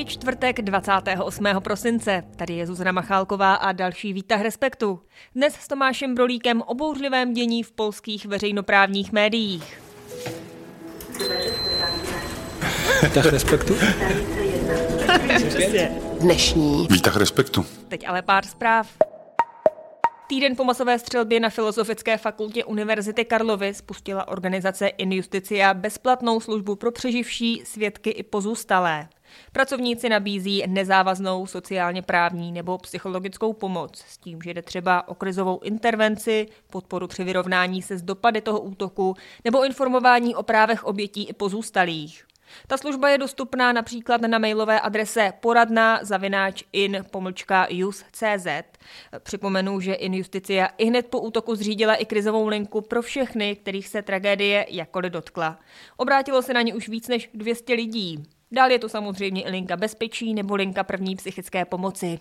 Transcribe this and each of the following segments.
Je čtvrtek 28. prosince. Tady je Zuzana Machálková a další výtah Respektu. Dnes s Tomášem Brolíkem o bouřlivém dění v polských veřejnoprávních médiích. Výtah Respektu? Dnešní. Výtah Respektu. Teď ale pár zpráv. Týden po masové střelbě na Filozofické fakultě Univerzity Karlovy spustila organizace Injusticia bezplatnou službu pro přeživší, svědky i pozůstalé. Pracovníci nabízí nezávaznou sociálně právní nebo psychologickou pomoc s tím, že jde třeba o krizovou intervenci, podporu při vyrovnání se s dopady toho útoku nebo informování o právech obětí i pozůstalých. Ta služba je dostupná například na mailové adrese poradna zavináč in just.cz. Připomenu, že Injusticia i hned po útoku zřídila i krizovou linku pro všechny, kterých se tragédie jakkoliv dotkla. Obrátilo se na ně už víc než 200 lidí. Dál je to samozřejmě i linka bezpečí nebo linka první psychické pomoci.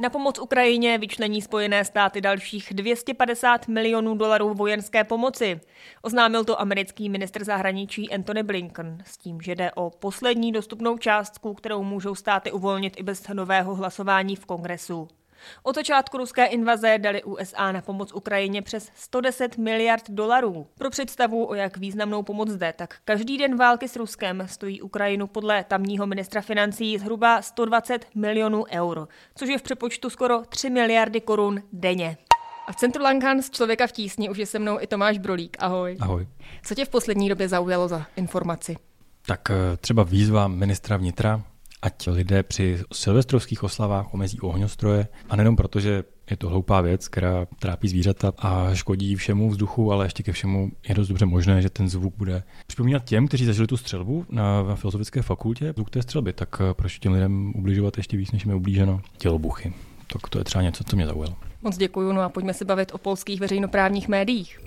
Na pomoc Ukrajině vyčlení Spojené státy dalších 250 milionů dolarů vojenské pomoci. Oznámil to americký ministr zahraničí Antony Blinken s tím, že jde o poslední dostupnou částku, kterou můžou státy uvolnit i bez nového hlasování v kongresu. Od začátku ruské invaze dali USA na pomoc Ukrajině přes 110 miliard dolarů. Pro představu, o jak významnou pomoc jde, tak každý den války s Ruskem stojí Ukrajinu podle tamního ministra financí zhruba 120 milionů eur, což je v přepočtu skoro 3 miliardy korun denně. A v centru z Člověka v tísni už je se mnou i Tomáš Brolík. Ahoj. Ahoj. Co tě v poslední době zaujalo za informaci? Tak eh, třeba výzva ministra vnitra ať lidé při silvestrovských oslavách omezí ohňostroje. A nejenom proto, že je to hloupá věc, která trápí zvířata a škodí všemu vzduchu, ale ještě ke všemu je dost dobře možné, že ten zvuk bude připomínat těm, kteří zažili tu střelbu na, na filozofické fakultě, zvuk té střelby, tak eh, proč těm lidem ubližovat ještě víc, než mi ublíženo tělobuchy. Tak to je třeba něco, co mě zaujalo. Moc děkuji, no a pojďme se bavit o polských veřejnoprávních médiích.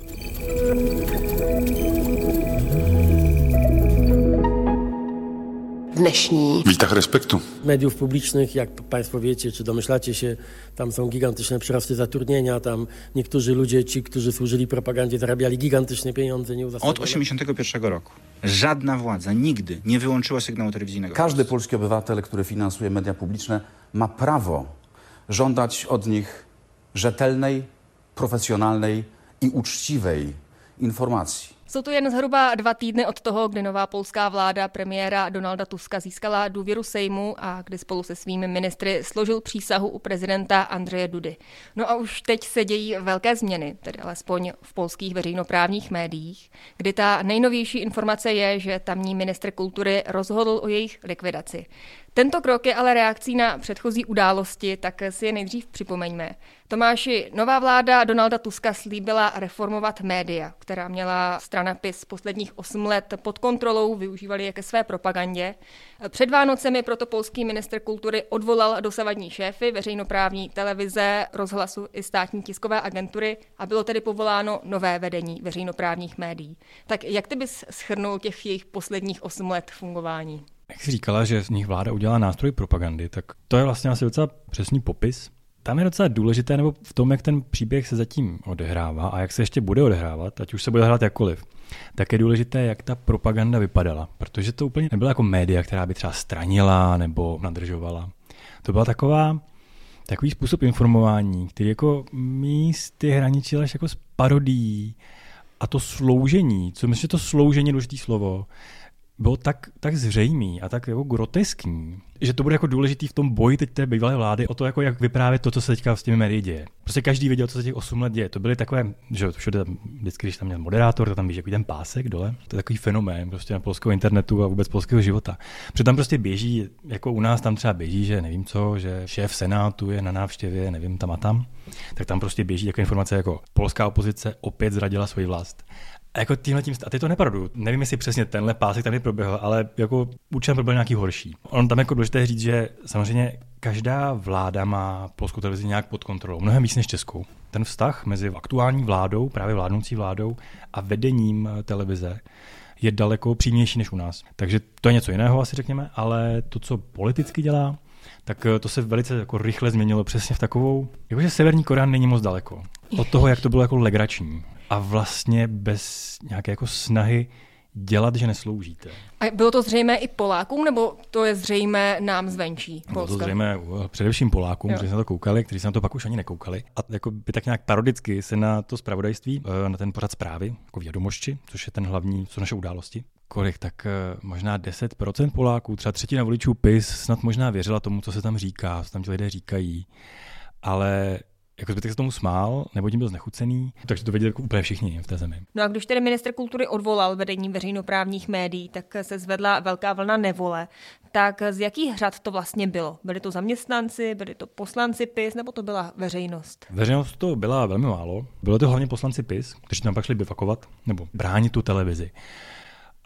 Dnešní. Výtah respektu. Mediów publicznych, jak Państwo wiecie, czy domyślacie się, tam są gigantyczne przyrosty zatrudnienia, tam niektórzy ludzie, ci, którzy służyli propagandzie, zarabiali gigantyczne pieniądze. Od 81 roku żadna władza nigdy nie wyłączyła sygnału telewizyjnego. Każdy polski obywatel, który finansuje media publiczne, ma prawo żądać od nich rzetelnej, profesjonalnej i uczciwej informacji. Jsou to jen zhruba dva týdny od toho, kdy nová polská vláda premiéra Donalda Tuska získala důvěru Sejmu a kdy spolu se svými ministry složil přísahu u prezidenta Andreje Dudy. No a už teď se dějí velké změny, tedy alespoň v polských veřejnoprávních médiích, kdy ta nejnovější informace je, že tamní ministr kultury rozhodl o jejich likvidaci. Tento krok je ale reakcí na předchozí události, tak si je nejdřív připomeňme. Tomáši, nová vláda Donalda Tuska slíbila reformovat média, která měla strana PIS posledních 8 let pod kontrolou, využívali je ke své propagandě. Před Vánocemi proto polský minister kultury odvolal dosavadní šéfy veřejnoprávní televize, rozhlasu i státní tiskové agentury a bylo tedy povoláno nové vedení veřejnoprávních médií. Tak jak ty bys schrnul těch jejich posledních 8 let fungování? Jak jsi říkala, že z nich vláda udělá nástroj propagandy, tak to je vlastně asi docela přesný popis. Tam je docela důležité, nebo v tom, jak ten příběh se zatím odehrává a jak se ještě bude odehrávat, ať už se bude hrát jakkoliv, tak je důležité, jak ta propaganda vypadala. Protože to úplně nebyla jako média, která by třeba stranila nebo nadržovala. To byla taková, takový způsob informování, který jako místy hraničil až jako s parodií a to sloužení, co myslím, že to sloužení je důležitý slovo, bylo tak, tak zřejmý a tak jako groteskní, že to bude jako důležitý v tom boji teď té bývalé vlády o to, jako jak vyprávět to, co se teďka s těmi médií děje. Prostě každý věděl, co se těch 8 let děje. To byly takové, že všude vždycky, když tam měl moderátor, to tam běží jako ten pásek dole. To je takový fenomén prostě na polského internetu a vůbec polského života. Protože tam prostě běží, jako u nás tam třeba běží, že nevím co, že šéf Senátu je na návštěvě, nevím tam a tam, tak tam prostě běží jako informace jako polská opozice opět zradila svoji vlast. A jako tímhle tím, a ty to nepravdu, nevím, jestli přesně tenhle pásek tam proběhl, ale jako určitě byl nějaký horší. On tam jako důležité říct, že samozřejmě každá vláda má polskou televizi nějak pod kontrolou, mnohem víc než českou. Ten vztah mezi aktuální vládou, právě vládnoucí vládou a vedením televize je daleko přímější než u nás. Takže to je něco jiného, asi řekněme, ale to, co politicky dělá, tak to se velice jako rychle změnilo přesně v takovou, jakože Severní Korea není moc daleko od toho, jak to bylo jako legrační a vlastně bez nějaké jako snahy dělat, že nesloužíte. A bylo to zřejmé i Polákům, nebo to je zřejmé nám zvenčí? Bylo to zřejmé především Polákům, kteří se na to koukali, kteří se na to pak už ani nekoukali. A jako by tak nějak parodicky se na to zpravodajství, eh, na ten pořad zprávy, jako vědomošti, což je ten hlavní, co naše události, kolik, tak eh, možná 10% Poláků, třeba třetina voličů PIS snad možná věřila tomu, co se tam říká, co tam ti lidé říkají. Ale jako zbytek se tomu smál, nebo tím byl znechucený, takže to věděli jako úplně všichni v té zemi. No a když tedy minister kultury odvolal vedení veřejnoprávních médií, tak se zvedla velká vlna nevole. Tak z jakých řad to vlastně bylo? Byli to zaměstnanci, byli to poslanci PIS, nebo to byla veřejnost? Veřejnost to byla velmi málo. Bylo to hlavně poslanci PIS, kteří tam pak šli bivakovat nebo bránit tu televizi.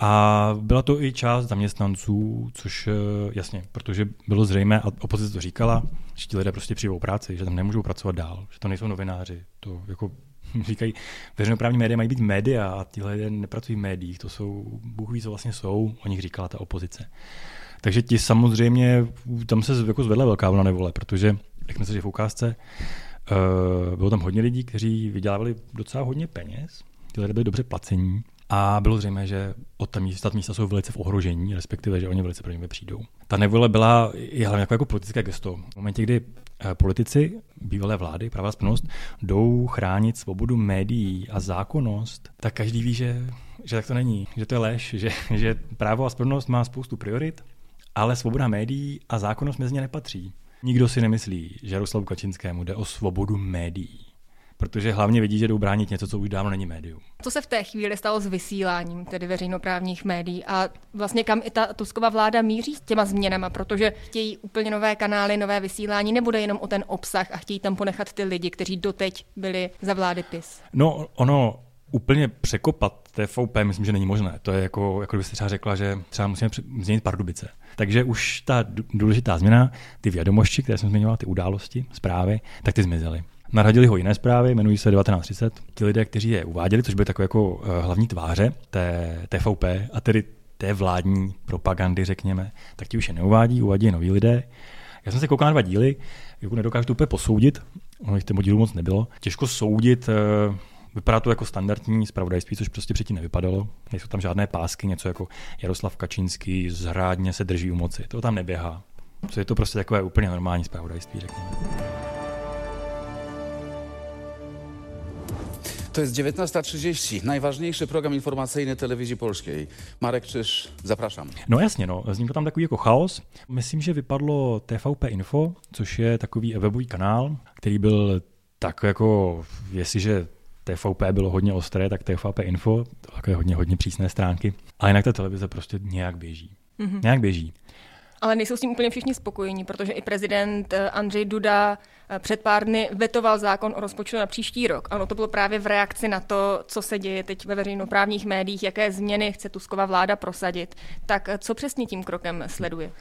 A byla to i část zaměstnanců, což eh, jasně, protože bylo zřejmé, a opozice to říkala, že ti lidé prostě přijdou práci, že tam nemůžou pracovat dál, že to nejsou novináři. To jako říkají, veřejnoprávní média mají být média a ti lidé nepracují v médiích, to jsou, Bůh ví, co vlastně jsou, o nich říkala ta opozice. Takže ti samozřejmě, tam se jako zvedla velká vlna nevole, protože, jak jsme se v ukázce, uh, bylo tam hodně lidí, kteří vydělávali docela hodně peněz, ti lidé byli dobře placení, a bylo zřejmé, že od tam místa, místa jsou velice v ohrožení, respektive, že oni velice pro ně přijdou. Ta nevole byla i hlavně jako, jako politické gesto. V momentě, kdy eh, politici, bývalé vlády, pravá splnost, jdou chránit svobodu médií a zákonnost, tak každý ví, že, že tak to není, že to je lež, že, že právo a spravedlnost má spoustu priorit, ale svoboda médií a zákonnost mezi ně nepatří. Nikdo si nemyslí, že Jaroslavu Kačinskému jde o svobodu médií protože hlavně vidí, že jdou bránit něco, co už dávno není médium. Co se v té chvíli stalo s vysíláním, tedy veřejnoprávních médií a vlastně kam i ta Tusková vláda míří s těma změnama, protože chtějí úplně nové kanály, nové vysílání, nebude jenom o ten obsah a chtějí tam ponechat ty lidi, kteří doteď byli za vlády PIS. No, ono úplně překopat TVP myslím, že není možné. To je jako, jako kdybyste třeba řekla, že třeba musíme změnit Pardubice. Takže už ta důležitá změna, ty vědomosti, které jsem zmiňoval, ty události, zprávy, tak ty zmizely. Naradili ho jiné zprávy, jmenují se 1930. Ti lidé, kteří je uváděli, což byly takové jako uh, hlavní tváře té TVP a tedy té vládní propagandy, řekněme, tak ti už je neuvádí, uvádí noví lidé. Já jsem se koukal na dva díly, jako nedokážu to úplně posoudit, ono jich dílů moc nebylo. Těžko soudit, uh, Vypadá to jako standardní zpravodajství, což prostě předtím nevypadalo. Nejsou tam žádné pásky, něco jako Jaroslav Kačínský zrádně se drží u moci. To tam neběhá. Co je to prostě takové úplně normální zpravodajství, řekněme. To jest 19.30, najważniejszy program informacyjny telewizji polskiej. Marek Czyż, zapraszam. No jasně, no, vznikl tam takový jako chaos. Myslím, že vypadlo TVP Info, což je takový webový kanál, který byl tak jako, jestliže TVP bylo hodně ostré, tak TVP Info, to takové hodně, hodně přísné stránky. Ale jinak ta televize prostě nějak běží. Mm-hmm. Nějak běží. Ale nejsou s tím úplně všichni spokojení, protože i prezident eh, Andřej Duda eh, před pár dny vetoval zákon o rozpočtu na příští rok. Ano, to bylo právě v reakci na to, co se děje teď ve veřejnoprávních médiích, jaké změny chce Tuskova vláda prosadit. Tak eh, co přesně tím krokem sleduje?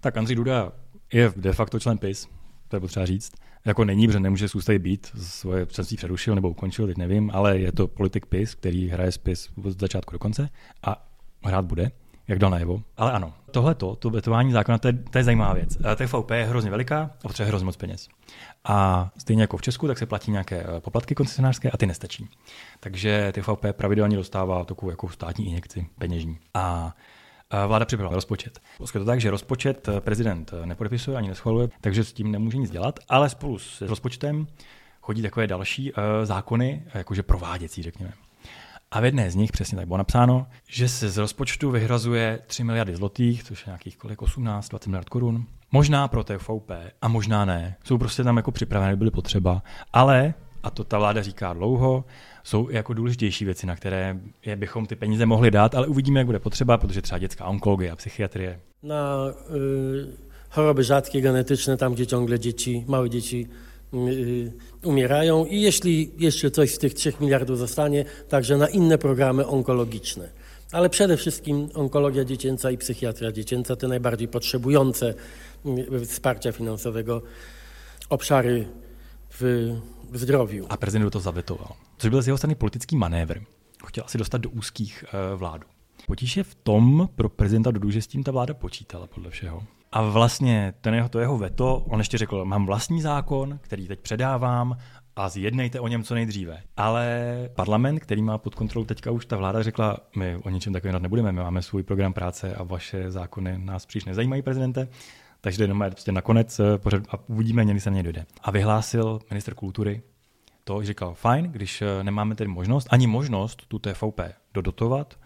Tak Andřej Duda je de facto člen PIS, to je potřeba říct. Jako není, protože nemůže zůstat být, svoje členství přerušil nebo ukončil, teď nevím, ale je to politik PIS, který hraje spis od začátku do konce a hrát bude jak dal najevo. Ale ano, tohle to vetování zákona, to je, to je zajímavá věc. TVP je hrozně veliká a potřebuje hrozně moc peněz. A stejně jako v Česku, tak se platí nějaké eh, poplatky koncesionářské a ty nestačí. Takže TVP pravidelně dostává takovou jako státní injekci peněžní. A Vláda připravila rozpočet. Je to tak, že rozpočet eh, prezident eh, nepodepisuje ani neschvaluje, takže s tím nemůže nic dělat, ale spolu s rozpočtem chodí takové další zákony, jakože prováděcí, řekněme. A v jedné z nich přesně tak bylo napsáno, že se z rozpočtu vyhrazuje 3 miliardy zlotých, což je nějakých kolik 18, 20 miliard korun. Možná pro TVP a možná ne. Jsou prostě tam jako připravené, byly potřeba, ale a to ta vláda říká dlouho, jsou jako důležitější věci, na které je bychom ty peníze mohli dát, ale uvidíme, jak bude potřeba, protože třeba dětská onkologie a psychiatrie. Na y, choroby rzadkie, genetyczne, tam gdzie ciągle małe dzieci Y, umierają i jeśli jeszcze coś z tych 3 miliardów zostanie, także na inne programy onkologiczne. Ale przede wszystkim onkologia dziecięca i psychiatria dziecięca, te najbardziej potrzebujące y, wsparcia finansowego obszary w, w zdrowiu. A prezydent to zawetoval, což byl z jeho strany politický manévr. Chtěl asi dostat do úzkých uh, vládu. Potíž je v tom pro prezidenta Dudu, že s tím ta vláda počítala podle všeho. A vlastně ten jeho, to jeho veto, on ještě řekl, mám vlastní zákon, který teď předávám a zjednejte o něm co nejdříve. Ale parlament, který má pod kontrolou teďka už ta vláda, řekla, my o něčem takovém nebudeme, my máme svůj program práce a vaše zákony nás příliš nezajímají, prezidente. Takže jenom prostě nakonec eh, pořad a uvidíme, někdy se na něj dojde. A vyhlásil minister kultury to, říkal, fajn, když eh, nemáme tedy možnost, ani možnost tu TVP dodotovat,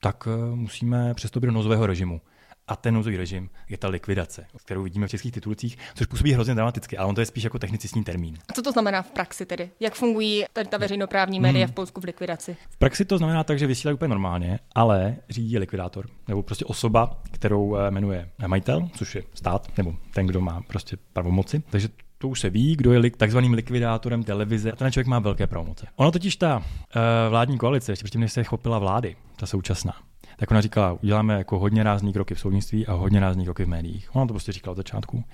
tak eh, musíme přestoupit do nozového režimu. A ten nouzový režim je ta likvidace, kterou vidíme v českých titulcích, což působí hrozně dramaticky, ale on to je spíš jako technicistní termín. Co to znamená v praxi tedy? Jak fungují tady ta veřejnoprávní média hmm. v Polsku v likvidaci? V praxi to znamená tak, že vysílají úplně normálně, ale řídí likvidátor, nebo prostě osoba, kterou eh, jmenuje majitel, což je stát, nebo ten, kdo má prostě pravomoci. Takže to už se ví, kdo je takzvaným likvidátorem televize a ten člověk má velké pravomoce. Ono totiž ta uh, vládní koalice, ještě předtím, než se chopila vlády, ta současná, tak ona říkala, uděláme jako hodně rázný kroky v soudnictví a hodně rázný kroky v médiích. Ona to prostě říkala od začátku.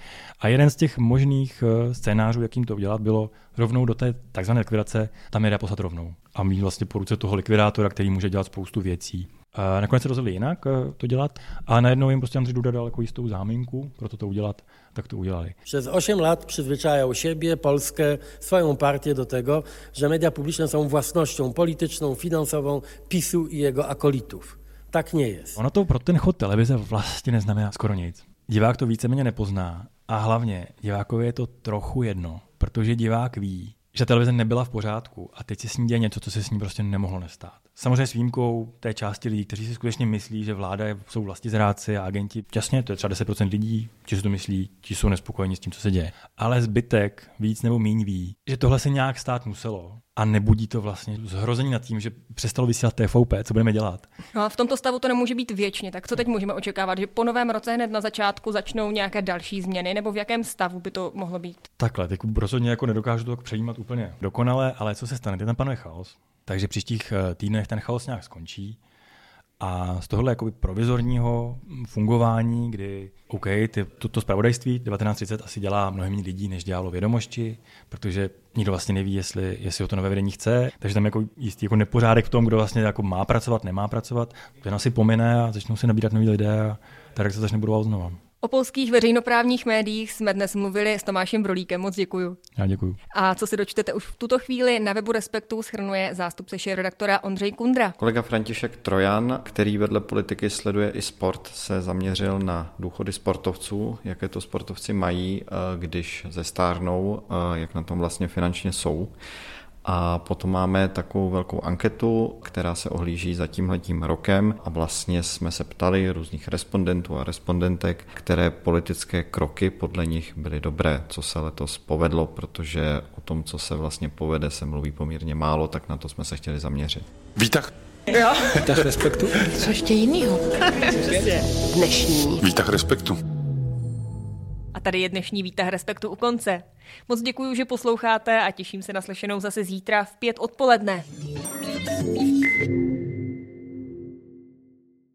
A jeden z těch možných eh, scénářů, jakým to udělat, bylo rovnou do té takzvané likvidace tam jde poslat rovnou. A mít vlastně po ruce toho likvidátora, který může dělat spoustu věcí. A nakonec se rozhodli jinak eh, to dělat, a najednou jim prostě Andřej Duda dal jako jistou záminku pro to, to udělat, tak to udělali. Przez 8 lat przyzwyczajał siebie, Polskę, swoją partię do tego, że media publiczne są własnością polityczną, finansową PiSu i jego akolitów. Tak nie jest. Ono to pro ten chod televize vlastně neznamená skoro nic. Divák to víceméně nepozná a hlavně divákovi je to trochu jedno, protože divák ví, že televize nebyla v pořádku a teď se s ní děje něco, co se s ní prostě nemohlo nestát. Samozřejmě s výjimkou té části lidí, kteří si skutečně myslí, že vláda jsou zráci a agenti. Jasně, to je třeba 10% lidí, ti si to myslí, ti jsou nespokojení s tím, co se děje. Ale zbytek víc nebo méně ví, že tohle se nějak stát muselo a nebudí to vlastně zhrození nad tím, že přestalo vysílat TVP, co budeme dělat. No a v tomto stavu to nemůže být věčně, tak co teď můžeme očekávat, že po novém roce hned na začátku začnou nějaké další změny, nebo v jakém stavu by to mohlo být? Takhle, teď rozhodně jako nedokážu to přejímat úplně dokonale, ale co se stane, teď tam panuje chaos, takže příštích eh, týdnech ten chaos nějak skončí. A z tohohle jakoby provizorního fungování, kdy OK, ty, to, to spravodajství 1930 asi dělá mnohem méně lidí, než dělalo vědomosti, protože nikdo vlastně neví, jestli, jestli ho to nové vedení chce, takže tam jako jistý jako nepořádek v tom, kdo vlastně jako má pracovat, nemá pracovat, ten asi pomine a začnou se nabírat noví lidé a tak se začne budovat znova. O polských veřejnoprávních médiích jsme dnes mluvili s Tomášem Brolíkem. Moc děkuju. Já děkuju. A co si dočtete už v tuto chvíli na webu Respektu schrnuje zástupce šéf-redaktora Ondřej Kundra. Kolega František Trojan, který vedle politiky sleduje i sport, se zaměřil na důchody sportovců, jaké to sportovci mají, eh, když zestárnou, eh, jak na tom vlastně finančně jsou. A potom máme takovou velkou anketu, která se ohlíží za tímhletím rokem a vlastně jsme se ptali různých respondentů a respondentek, které politické kroky podle nich byly dobré, co se letos povedlo, protože o tom, co se vlastně povede, se mluví poměrně málo, tak na to jsme se chtěli zaměřit. Výtah. Jo. Výtah respektu. Co ještě jiného? Dnešní. Výtah respektu. Tady je dnešní výtah respektu u konce. Moc děkuji, že posloucháte a těším se na slyšenou zase zítra v pět odpoledne.